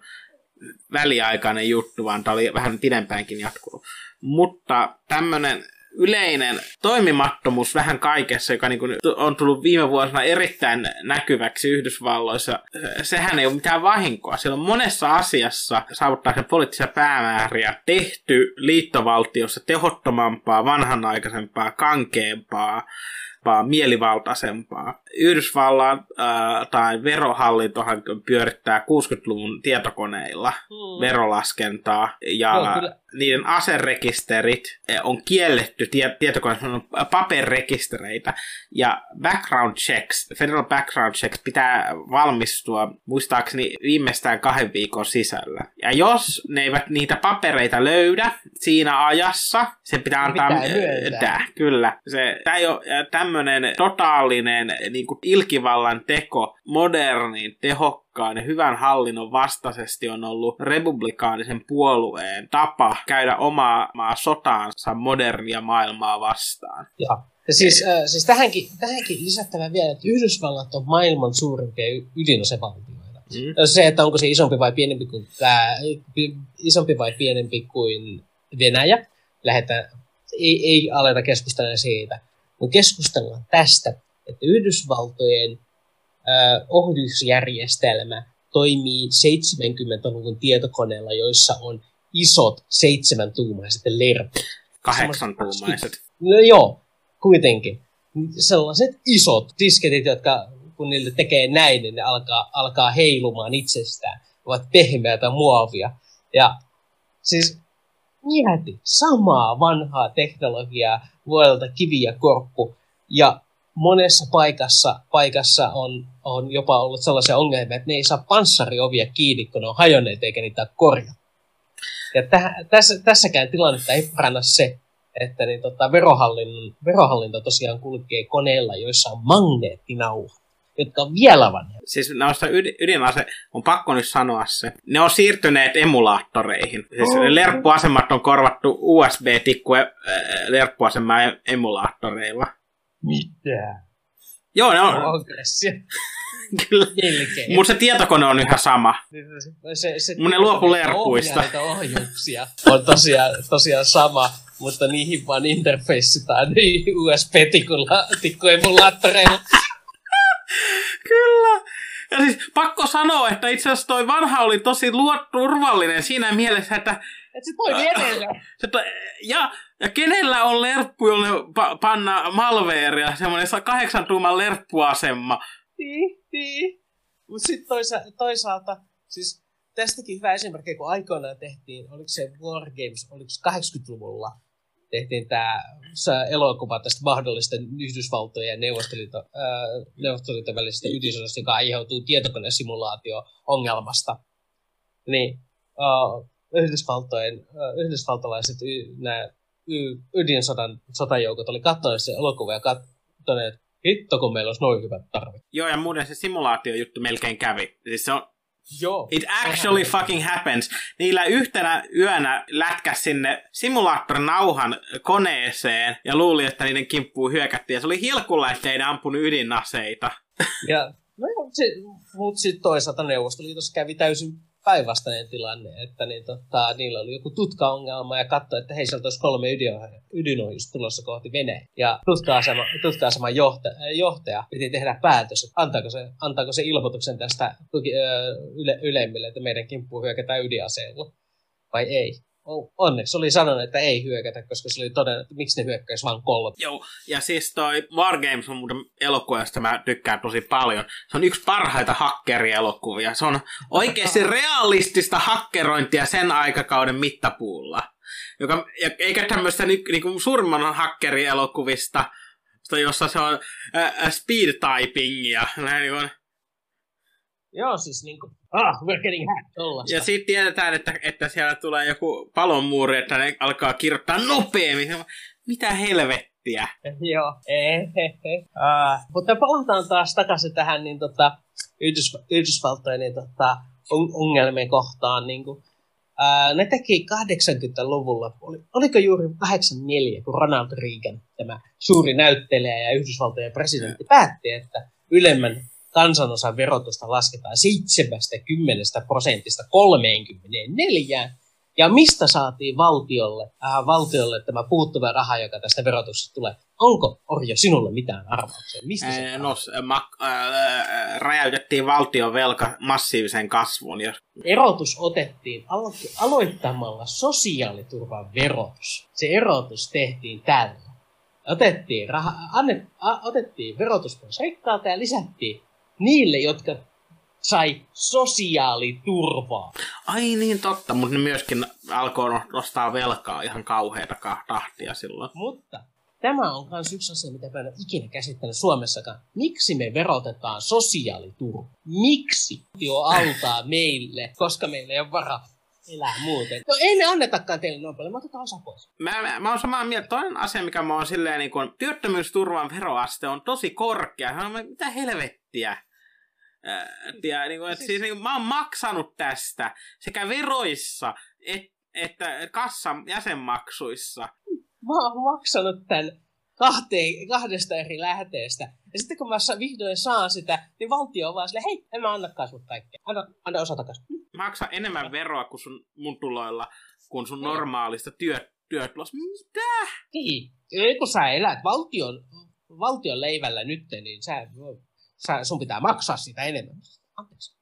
väliaikainen juttu, vaan tämä oli vähän pidempäänkin jatkunut. Mutta tämmöinen yleinen toimimattomuus vähän kaikessa, joka niin kuin on tullut viime vuosina erittäin näkyväksi Yhdysvalloissa, sehän ei ole mitään vahinkoa. Siellä on monessa asiassa saavuttaakseen poliittisia päämääriä tehty liittovaltiossa tehottomampaa, vanhanaikaisempaa, kankeampaa, mielivaltaisempaa. Yhdysvallan ää, tai verohallintohan pyörittää 60-luvun tietokoneilla hmm. verolaskentaa ja no, niiden aserekisterit eh, on kielletty tie- tietokoneissa, on paperrekistereitä ja background checks, federal background checks pitää valmistua muistaakseni viimeistään kahden viikon sisällä. Ja jos ne eivät niitä papereita löydä siinä ajassa, se pitää antaa... Pitää kyllä. Se, tämä ei ole tämmöinen totaalinen niin kuin ilkivallan teko modernin, tehokkaan ja hyvän hallinnon vastaisesti on ollut republikaanisen puolueen tapa käydä omaa maa sotaansa modernia maailmaa vastaan. Ja, ja siis, äh, siis tähänkin, tähänkin lisättävä vielä, että Yhdysvallat on maailman suurimpia ydinasevaltioita. Mm. Se, että onko se isompi vai pienempi kuin, äh, isompi vai pienempi kuin Venäjä, lähdetään, ei, ei aleta keskustella siitä. Mutta keskustellaan tästä, että Yhdysvaltojen äh, ohjusjärjestelmä toimii 70-luvun tietokoneella, joissa on isot seitsemän tuumaiset lerput. Kahdeksan tuumaiset. No joo, kuitenkin. Sellaiset isot disketit, jotka kun niille tekee näin, niin ne alkaa, alkaa heilumaan itsestään. Ovat pehmeätä muovia. Ja siis mieti samaa vanhaa teknologiaa vuodelta kivi ja korppu. Ja monessa paikassa, paikassa on, on jopa ollut sellaisia ongelmia, että ne ei saa panssariovia kiinni, kun ne on hajonneet eikä niitä korjaa. Ja täh, tässä, tässäkään tilannetta ei paranna se, että niin, tota, verohallinto tosiaan kulkee koneella, joissa on magneettinauha jotka on vielä vanhempi. Siis noista ydin, ydinase, on pakko nyt sanoa se, ne on siirtyneet emulaattoreihin. Siis oh. lerppuasemat on korvattu USB-tikku äh, lerppuasemaa emulaattoreilla. Mitä? Joo, ne on. Aggressio. Kyllä. Mutta se tietokone on yhä sama. Se, se Mun ne luopu lerpuista. ohjuksia on tosiaan, tosiaan sama, mutta niihin vaan interfeissitaan niin USB-tikkuemulaattoreilla. Kyllä. Ja siis pakko sanoa, että itse asiassa toi vanha oli tosi luot, turvallinen siinä mielessä, että... Et se toimi edelleen. Ja, ja kenellä on lerppu, jolle pa, panna malveeria, semmoinen kahdeksan tuuman lerppuasema. Niin, niin. Mutta sitten toisa, toisaalta, siis tästäkin hyvä esimerkki, kun aikoinaan tehtiin, oliko se War Games, oliko se 80-luvulla, tehtiin tämä elokuva tästä mahdollisten Yhdysvaltojen ja Neuvostoliiton, äh, välisestä ydinsodasta, joka aiheutuu tietokonesimulaatio-ongelmasta. Niin uh, Yhdysvaltojen, uh, yhdysvaltalaiset y, nämä y, ydinsodan sotajoukot oli katsoneet sen elokuvan ja katsoneet, hitto kun meillä olisi noin hyvät tarvit. Joo, ja muuten se simulaatiojuttu melkein kävi. Siis se on Joo. It actually fucking happens. Niillä yhtenä yönä lätkäs sinne simulaattorinauhan koneeseen ja luuli, että niiden kimppuu hyökättiin. Ja se oli hilkulla, ettei ne ampunut ydinaseita. Ja, no, mutta sitten toisaalta Neuvostoliitossa kävi täysin päinvastainen tilanne, että niin, tota, niillä oli joku tutkaongelma ja katsoi, että hei, sieltä olisi kolme ydinohjusta tulossa kohti Venäjä. Ja tutka-asema, tutka-aseman johtaja, johtaja piti tehdä päätös, että antaako se, antaako se ilmoituksen tästä tuki, ö, yle, ylemmille, että meidän kimppuun hyökätään ydinaseella vai ei onneksi oli sanonut, että ei hyökätä, koska se oli todennut, että miksi ne hyökkäisi vain kolme. Joo, ja siis toi Wargames on muuten elokuva, josta mä tykkään tosi paljon. Se on yksi parhaita hakkerielokuvia. Se on oikeasti realistista hakkerointia sen aikakauden mittapuulla. Joka, eikä tämmöistä ni, niinku suurimman hakkerielokuvista, jossa se on ä, speed typingia. Näin niin Joo, siis niinku, ah, we're getting hacked, tollasta. Ja sitten tiedetään, että, että siellä tulee joku palonmuuri, että ne alkaa kirjoittaa nopeammin. Mitä helvettiä? Joo, ehehe. Ah, mutta palataan taas takaisin tähän niin tota, Yhdys, Yhdysvaltojen niin, tota, ongelmien kohtaan. Niin kuin, ää, ne teki 80-luvulla, oli, oliko juuri 84, kun Ronald Reagan, tämä suuri näyttelijä ja Yhdysvaltojen presidentti, päätti, että ylemmän kansanosan verotusta lasketaan 70 prosentista 34. Ja mistä saatiin valtiolle, äh, valtiolle tämä puuttuva raha, joka tästä verotuksesta tulee? Onko, Orjo, sinulle mitään arvauksia? Mistä se no, ma- äh, räjäytettiin valtion velka massiivisen kasvun. Jos... Erotus otettiin alo- aloittamalla sosiaaliturvan verotus. Se erotus tehtiin tällä. Otettiin, raha, annet, a, otettiin verotus pois ja lisättiin niille, jotka sai sosiaaliturvaa. Ai niin totta, mutta ne myöskin alkoi nostaa velkaa ihan kauheita tahtia silloin. Mutta tämä on myös yksi asia, mitä mä en ikinä käsittänyt Suomessakaan. Miksi me verotetaan sosiaaliturvaa? Miksi jo altaa meille, koska meillä ei ole varaa elää muuten. No ei me annetakaan teille noin paljon, me otetaan osa pois. Mä, mä, mä oon samaa mieltä. Toinen asia, mikä mä oon silleen, niin kun, työttömyysturvan veroaste on tosi korkea. Mä, mitä helvettiä? Ja, niin kuin, että siis, niin kuin, mä oon maksanut tästä sekä veroissa et, että kassan jäsenmaksuissa. Mä oon maksanut tämän kahteen, kahdesta eri lähteestä. Ja sitten kun mä vihdoin saan sitä, niin valtio on vaan silleen, hei, en mä annakaan sun kaikkea. Anna, anna osa takaisin. Maksa enemmän veroa kuin sun, mun tuloilla, kuin sun niin. normaalista työ, työtulosta. Mitä? Niin. Kun sä elät valtion, valtion leivällä nyt, niin sä sä, sun pitää maksaa sitä enemmän. Anteeksi.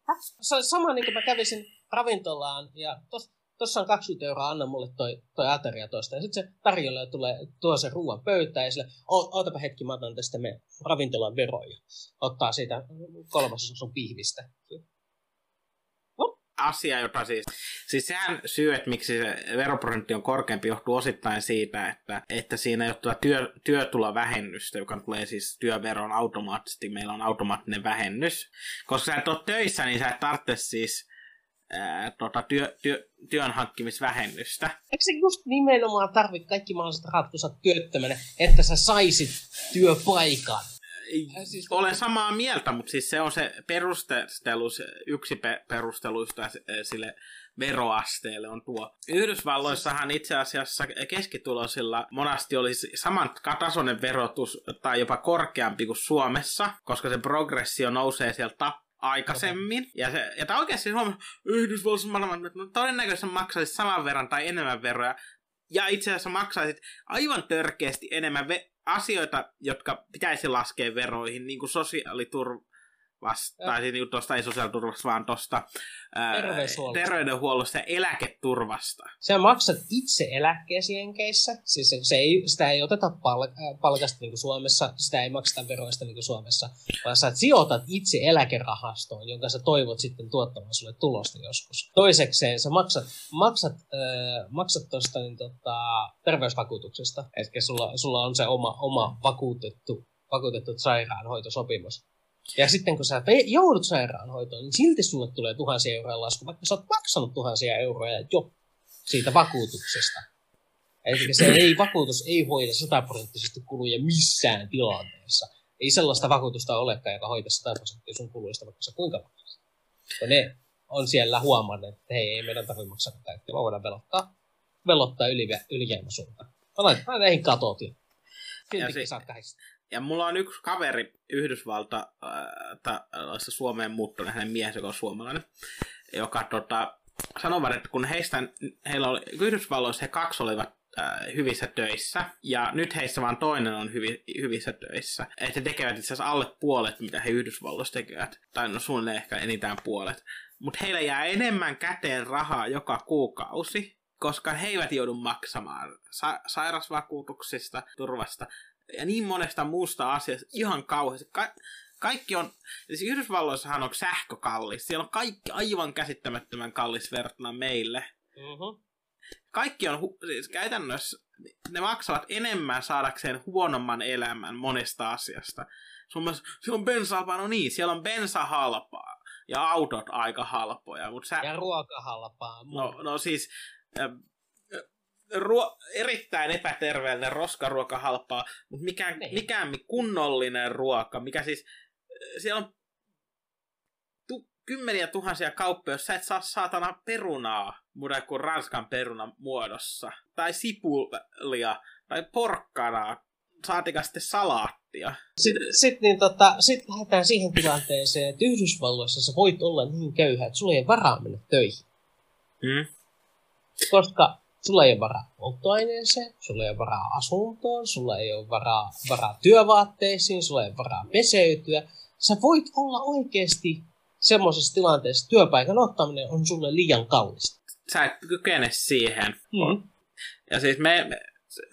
Sama niin kuin mä kävisin ravintolaan ja tos, tossa on 20 euroa, anna mulle toi, toi ateria toista. Ja sitten se tarjolla tulee, tuo se ruoan pöytään ja sille, ootapa hetki, mä otan tästä me ravintolan veroja. Ottaa siitä kolmasosa sun pihvistä asia, jota siis, siis sehän syy, että miksi se veroprosentti on korkeampi, johtuu osittain siitä, että, että siinä ei ole tuota työ, työtulovähennystä, joka tulee siis työveron automaattisesti, meillä on automaattinen vähennys. Koska sä et ole töissä, niin sä et tarvitse siis ää, tota, työ, työ, työn hankkimisvähennystä. Eikö se just nimenomaan tarvitse kaikki mahdolliset sä työttömänä, että sä saisit työpaikan? Siis, olen samaa mieltä, mutta siis se on se perustelu, se yksi pe- perusteluista sille veroasteelle on tuo. Yhdysvalloissahan itse asiassa keskituloisilla monasti olisi saman tasoinen verotus tai jopa korkeampi kuin Suomessa, koska se progressio nousee sieltä aikaisemmin. Okay. Ja, se, ja tämä oikeasti Suomessa Yhdysvalloissa no, todennäköisesti maksaisi saman verran tai enemmän veroja. Ja itse asiassa maksaisit aivan törkeästi enemmän ve- asioita, jotka pitäisi laskea veroihin, niin kuin sosiaaliturva, vasta, tai siis niin tuosta ei sosiaaliturvasta, vaan tuosta terveydenhuollosta. ja eläketurvasta. Se maksat itse eläkkeesi Jenkeissä, siis se, se ei, sitä ei oteta pal- palkasta niin kuin Suomessa, sitä ei makseta veroista niin kuin Suomessa, vaan sä sijoitat itse eläkerahastoon, jonka sä toivot sitten tuottamaan sulle tulosta joskus. Toisekseen sä maksat, maksat, äh, maksat tuosta niin, tota, terveysvakuutuksesta, eli sulla, sulla on se oma, oma vakuutettu, vakuutettu sairaanhoitosopimus ja sitten kun sä joudut sairaanhoitoon, niin silti sulle tulee tuhansia euroja lasku, vaikka sä oot maksanut tuhansia euroja jo siitä vakuutuksesta. Eli se ei, vakuutus ei hoida sataprosenttisesti kuluja missään tilanteessa. Ei sellaista vakuutusta olekaan, joka hoitaa sataprosenttisesti sun kuluista, vaikka sä kuinka maksat. Ne on siellä huomannut, että hei, ei meidän tarvitse maksaa kaikkea, vaan voidaan velottaa, velottaa yli, ylijäämäsuuntaan. Mä laitan näihin katot ja siltikin saat kahdesta. Ja mulla on yksi kaveri Yhdysvalta, äh, Suomeen muuttunut, hänen miehensä, joka on suomalainen. joka tota, sanovat, että kun heistä, heillä oli, Yhdysvalloissa he kaksi olivat äh, hyvissä töissä, ja nyt heissä vaan toinen on hyvi, hyvissä töissä. Että he tekevät itse asiassa alle puolet, mitä he Yhdysvalloissa tekevät, tai no suunnilleen ehkä enintään puolet. Mutta heillä jää enemmän käteen rahaa joka kuukausi, koska he eivät joudu maksamaan sa- sairasvakuutuksista, turvasta ja niin monesta muusta asiasta ihan kauheasti. Ka- kaikki on, siis Yhdysvalloissahan on sähkö kallis. Siellä on kaikki aivan käsittämättömän kallis verrattuna meille. Mm-hmm. Kaikki on, hu- siis käytännössä, ne maksavat enemmän saadakseen huonomman elämän monesta asiasta. Suomessa, siellä on bensaa, no niin, siellä on bensa halpaa ja autot aika halpoja. Mut sä, Ja ruoka halpaa. no, no siis, ruo- erittäin epäterveellinen roskaruoka halpaa, mutta mikään, Niin. mikään kunnollinen ruoka, mikä siis, äh, siellä on tu- kymmeniä tuhansia kauppoja, jos sä et saa saatana perunaa muuta kuin ranskan perunan muodossa, tai sipulia, tai porkkanaa, saatika sitten salaattia. Sitten sit, niin tota, sit lähdetään siihen tilanteeseen, että Yhdysvalloissa sä voit olla niin köyhä, että sulla ei varaa mennä töihin. Mm? Koska sulla ei ole varaa polttoaineeseen, sulla ei ole varaa asuntoon, sulla ei ole varaa, varaa työvaatteisiin, sulla ei ole varaa peseytyä. Sä voit olla oikeasti semmoisessa tilanteessa, että työpaikan ottaminen on sulle liian kallista. Sä et kykene siihen. Mm. Ja siis me, me,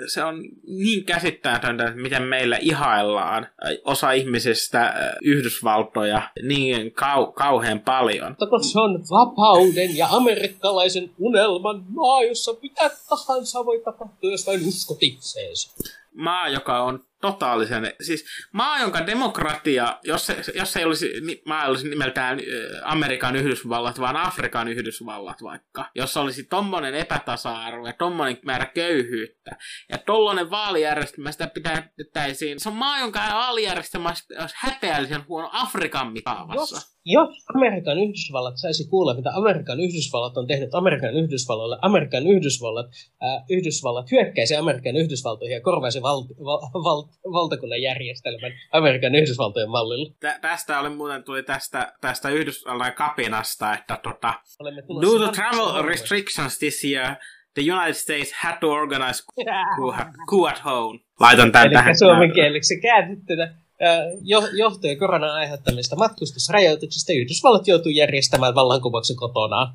se on niin käsittämätöntä, että miten meillä ihaillaan osa ihmisistä Yhdysvaltoja niin kau, kauhean paljon. Mutta se on vapauden ja amerikkalaisen unelman maa, jossa mitä tahansa voi tapahtua, jos vain uskot itseesi. Maa, joka on totaalisen, siis maa, jonka demokratia, jos se, jos se ei olisi, maa olisi nimeltään äh, Amerikan Yhdysvallat, vaan Afrikan Yhdysvallat vaikka, jos olisi tommonen epätasa-arvo ja tommonen määrä köyhyyttä ja tollanen vaalijärjestelmä, sitä pitäisiin, se on maa, jonka vaalijärjestelmä olisi häpeällisen huono Afrikan mittaavassa. Jos, Amerikan Yhdysvallat saisi kuulla, mitä Amerikan Yhdysvallat on tehnyt Amerikan Yhdysvallalle, Amerikan Yhdysvallat, ää, Yhdysvallat hyökkäisi Amerikan Yhdysvaltoihin ja korvaisi val, val, val, valtakunnan järjestelmän Amerikan Yhdysvaltojen mallilla. Tä, tästä oli muuten tuli tästä, tästä Yhdysvaltain kapinasta, että tota, due to travel restrictions this year, the United States had to organize coup, at home. Laitan tämän tähän. Eli suomenkieliksi käännettynä ää, jo, johtuen koronan aiheuttamista matkustusrajoituksista Yhdysvallat joutuu järjestämään vallankumouksen kotonaan.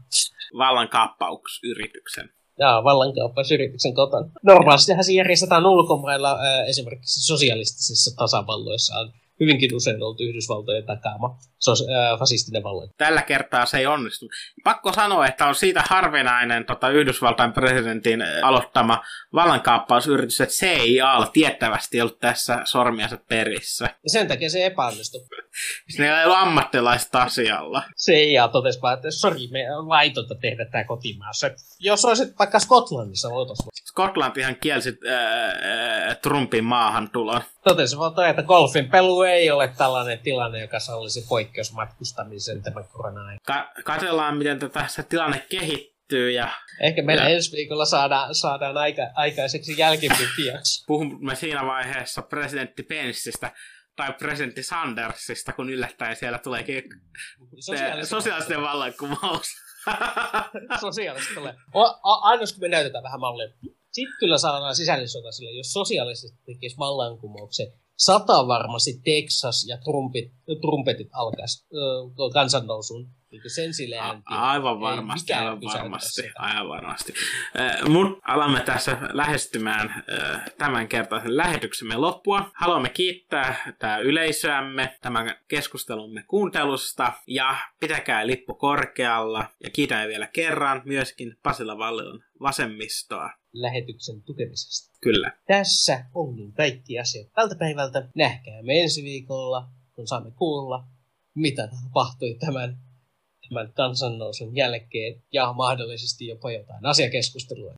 Vallankaappausyrityksen. Jaa, vallankaappausyrityksen kotona. Normaalistihan se järjestetään ulkomailla, ää, esimerkiksi sosialistisissa tasavalloissa on hyvinkin usein ollut Yhdysvaltojen takaama sos, ää, fasistinen vallan. Tällä kertaa se ei onnistu. Pakko sanoa, että on siitä harvinainen tota, Yhdysvaltain presidentin aloittama vallankaappausyritys, että CIA tiettävästi ollut tässä sormiansa perissä. Ja sen takia se epäonnistui. Siis ne ei ollut ammattilaiset asialla. CIA totesi vaan, että sori, me on laitonta tehdä tämä kotimaassa. Jos olisit vaikka Skotlannissa, voitaisiin. Skotlantihan kielsi ää, Trumpin maahantulon. Totesi vaan, että golfin pelu ei ole tällainen tilanne, joka sallisi poikkeusmatkustamisen tämän korona Ka- katsellaan, miten tätä se tilanne kehittyy ja Ehkä meillä Ja. ensi viikolla saadaan, saadaan aika, aikaiseksi jälkipykiäksi. puhumme siinä vaiheessa presidentti Penceistä tai presidentti Sandersista, kun yllättäen siellä tuleekin sosiaalisten vallankumous. Sosiaalista tulee. O, a, ainoa kun me näytetään vähän mallia. Sitten kyllä saadaan sisällissota sille, jos sosiaalisesti tekisi vallankumouksen. Sata varmasti Texas ja trumpit, trumpetit alkaisi ö, kansannousuun niin sen sille A- aivan varmasti, aivan varmasti, aivan varmasti. Mutta alamme tässä lähestymään äh, tämän kertaisen lähetyksemme loppua. Haluamme kiittää tää yleisöämme tämän keskustelumme kuuntelusta ja pitäkää lippu korkealla ja kiitän vielä kerran myöskin Pasila Vallilan vasemmistoa. Lähetyksen tukemisesta. Kyllä. Tässä onkin kaikki asiat tältä päivältä. Nähkäämme ensi viikolla, kun saamme kuulla, mitä tapahtui tämän, tämän kansannousun jälkeen ja mahdollisesti jopa jotain asiakeskustelua.